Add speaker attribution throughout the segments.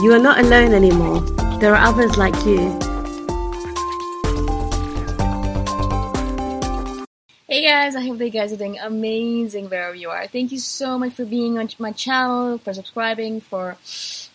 Speaker 1: you are not alone anymore. There are others like you.
Speaker 2: Hey guys, I hope that you guys are doing amazing wherever you are. Thank you so much for being on my channel, for subscribing, for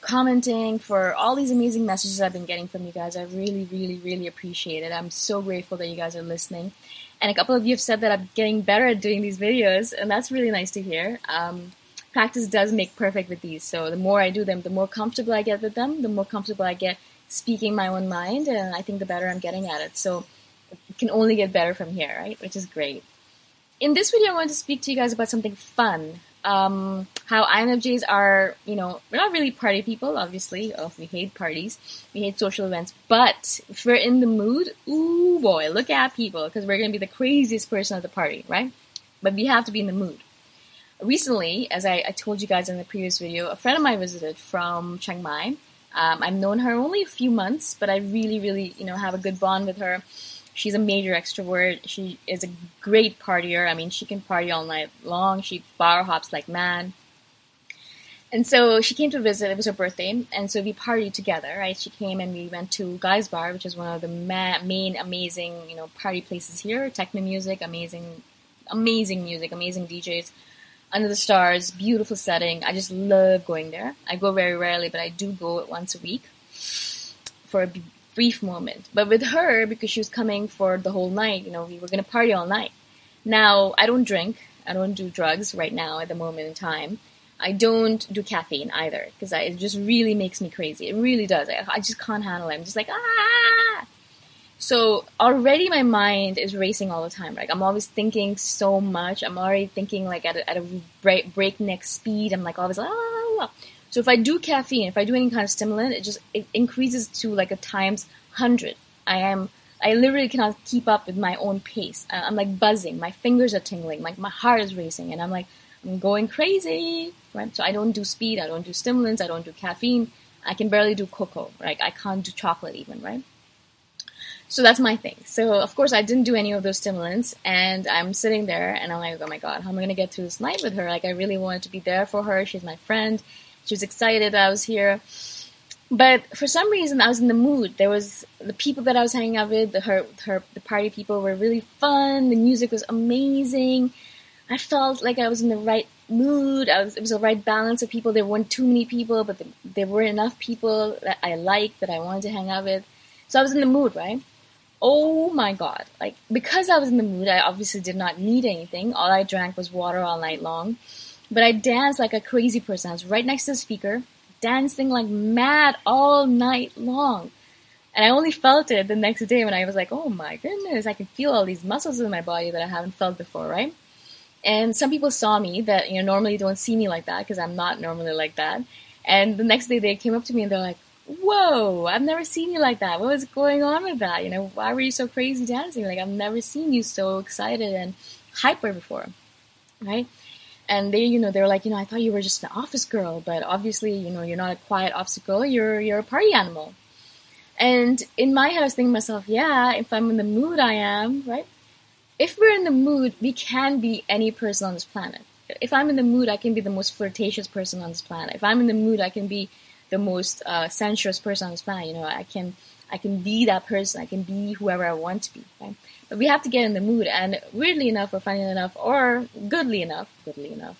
Speaker 2: commenting, for all these amazing messages I've been getting from you guys. I really, really, really appreciate it. I'm so grateful that you guys are listening. And a couple of you have said that I'm getting better at doing these videos, and that's really nice to hear. Um, practice does make perfect with these. So the more I do them, the more comfortable I get with them, the more comfortable I get speaking my own mind, and I think the better I'm getting at it. So it can only get better from here, right? Which is great. In this video, I want to speak to you guys about something fun. Um, how INFJs are, you know, we're not really party people, obviously. Oh, we hate parties. We hate social events. But if we're in the mood, ooh boy, look at people, because we're going to be the craziest person at the party, right? But we have to be in the mood recently, as I, I, told you guys in the previous video, a friend of mine visited from Chiang Mai. Um, I've known her only a few months, but I really, really, you know, have a good bond with her. She's a major extrovert. She is a great partier. I mean, she can party all night long. She bar hops like mad. And so she came to visit. It was her birthday, and so we partied together. Right? She came and we went to Guys Bar, which is one of the ma- main amazing, you know, party places here. Techno music, amazing, amazing music, amazing DJs under the stars, beautiful setting. I just love going there. I go very rarely, but I do go once a week for a b- brief moment. But with her, because she was coming for the whole night, you know, we were going to party all night. Now, I don't drink. I don't do drugs right now at the moment in time. I don't do caffeine either because it just really makes me crazy. It really does. I, I just can't handle it. I'm just like, ah! So already my mind is racing all the time. Like I'm always thinking so much. I'm already thinking like at a, at a break, breakneck speed. I'm like always ah. So if I do caffeine, if I do any kind of stimulant, it just it increases to like a times hundred. I am I literally cannot keep up with my own pace. I'm like buzzing. My fingers are tingling. Like my heart is racing, and I'm like I'm going crazy. Right. So I don't do speed. I don't do stimulants. I don't do caffeine. I can barely do cocoa. Right. I can't do chocolate even. Right. So that's my thing. So of course I didn't do any of those stimulants, and I'm sitting there and I'm like, oh my god, how am I gonna get through this night with her? Like I really wanted to be there for her. She's my friend. She was excited that I was here. But for some reason, I was in the mood. There was the people that I was hanging out with, the, her, her, the party people were really fun. The music was amazing. I felt like I was in the right mood. I was, it was the right balance of people. There weren't too many people, but the, there were enough people that I liked that I wanted to hang out with. So I was in the mood, right? Oh my god. Like because i was in the mood i obviously did not need anything. All i drank was water all night long. But i danced like a crazy person. I was right next to the speaker dancing like mad all night long. And i only felt it the next day when i was like oh my goodness i can feel all these muscles in my body that i haven't felt before right? And some people saw me that you know normally don't see me like that because i'm not normally like that. And the next day they came up to me and they're like whoa, I've never seen you like that. What was going on with that? You know, why were you so crazy dancing? Like, I've never seen you so excited and hyper before, right? And they, you know, they were like, you know, I thought you were just an office girl, but obviously, you know, you're not a quiet girl. You're you're a party animal. And in my head, I was thinking to myself, yeah, if I'm in the mood, I am, right? If we're in the mood, we can be any person on this planet. If I'm in the mood, I can be the most flirtatious person on this planet. If I'm in the mood, I can be the most uh, sensuous person on this planet. You know, I can I can be that person. I can be whoever I want to be. Right? But we have to get in the mood. And weirdly enough, or funny enough, or goodly enough, goodly enough,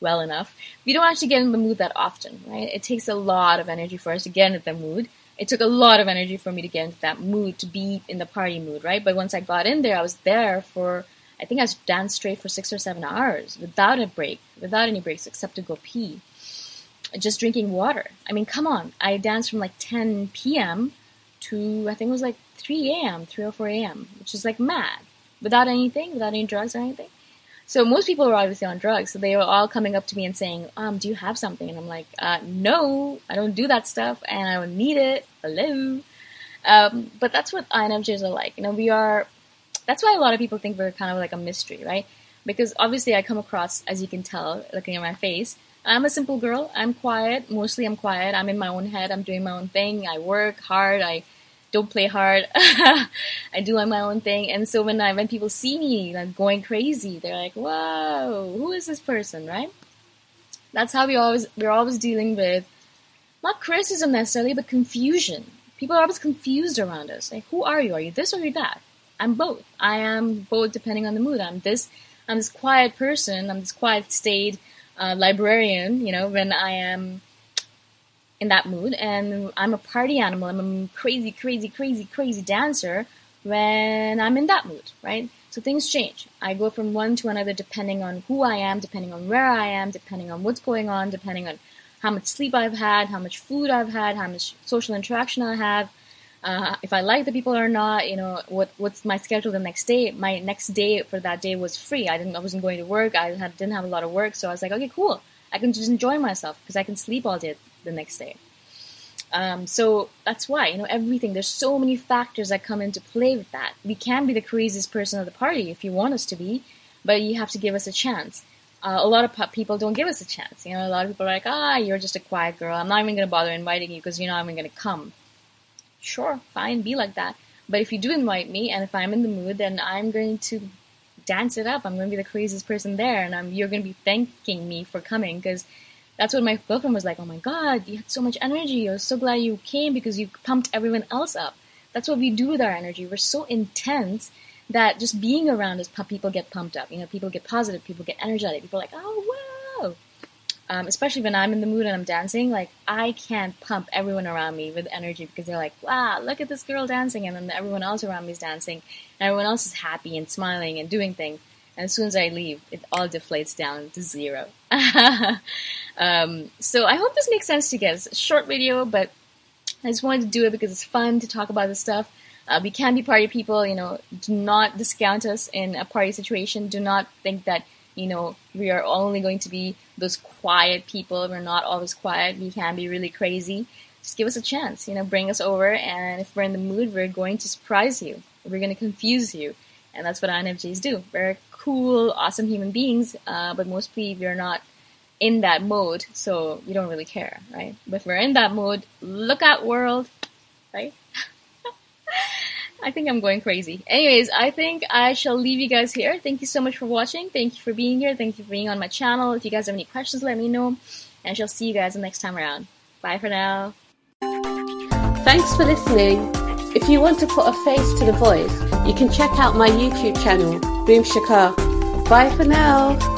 Speaker 2: well enough, we don't actually get in the mood that often. Right? It takes a lot of energy for us to get into the mood it took a lot of energy for me to get into that mood to be in the party mood, right? But once I got in there, I was there for I think I danced straight for six or seven hours without a break, without any breaks except to go pee. Just drinking water. I mean, come on. I danced from like 10 p.m. to I think it was like 3 a.m., 3 or 4 a.m., which is like mad. Without anything, without any drugs or anything. So most people were obviously on drugs. So they were all coming up to me and saying, um, do you have something? And I'm like, uh, no, I don't do that stuff and I don't need it. Hello. Um, but that's what INFJs are like. You know, we are, that's why a lot of people think we're kind of like a mystery, right? Because obviously I come across, as you can tell, looking at my face, I'm a simple girl. I'm quiet. Mostly I'm quiet. I'm in my own head. I'm doing my own thing. I work hard. I don't play hard. I do my own thing. And so when I, when people see me like going crazy, they're like, "Whoa, who is this person?" Right? That's how we always we're always dealing with not criticism necessarily, but confusion. People are always confused around us. Like, who are you? Are you this or are you that? I'm both. I am both depending on the mood. I'm this. I'm this quiet person. I'm this quiet state uh, librarian. You know, when I am in that mood and I'm a party animal. I'm a crazy, crazy, crazy, crazy dancer when I'm in that mood, right? So things change. I go from one to another depending on who I am, depending on where I am, depending on what's going on, depending on how much sleep I've had, how much food I've had, how much social interaction I have, uh, if I like the people or not, you know, what what's my schedule the next day. My next day for that day was free. I didn't, I wasn't going to work. I had, didn't have a lot of work, so I was like, okay, cool. I can just enjoy myself because I can sleep all day the next day. Um, so that's why, you know, everything, there's so many factors that come into play with that. We can be the craziest person at the party if you want us to be, but you have to give us a chance. Uh, a lot of people don't give us a chance. You know, a lot of people are like, ah, you're just a quiet girl. I'm not even going to bother inviting you because you're not even going to come. Sure, fine, be like that. But if you do invite me and if I'm in the mood, then I'm going to dance it up. I'm going to be the craziest person there, and I'm, you're going to be thanking me for coming because that's what my girlfriend was like. Oh my god, you had so much energy. I was so glad you came because you pumped everyone else up. That's what we do with our energy. We're so intense that just being around us, people get pumped up. You know, people get positive. People get energetic. People are like, oh wow. Um, especially when I'm in the mood and I'm dancing, like I can't pump everyone around me with energy because they're like, "Wow, look at this girl dancing," and then everyone else around me is dancing, and everyone else is happy and smiling and doing things. And as soon as I leave, it all deflates down to zero. um, so I hope this makes sense to you guys. Short video, but I just wanted to do it because it's fun to talk about this stuff. Uh, we can be party people, you know. Do not discount us in a party situation. Do not think that you know we are only going to be those quiet people. We're not always quiet. We can be really crazy. Just give us a chance, you know. Bring us over, and if we're in the mood, we're going to surprise you. We're going to confuse you, and that's what INFJs do. We're cool, awesome human beings, uh, but mostly we're not in that mode, so we don't really care, right? But if we're in that mode, look out, world, right? I think I'm going crazy. Anyways, I think I shall leave you guys here. Thank you so much for watching. Thank you for being here. Thank you for being on my channel. If you guys have any questions, let me know. And I shall see you guys the next time around. Bye for now.
Speaker 1: Thanks for listening. If you want to put a face to the voice, you can check out my YouTube channel, Boom Shikha. Bye for now.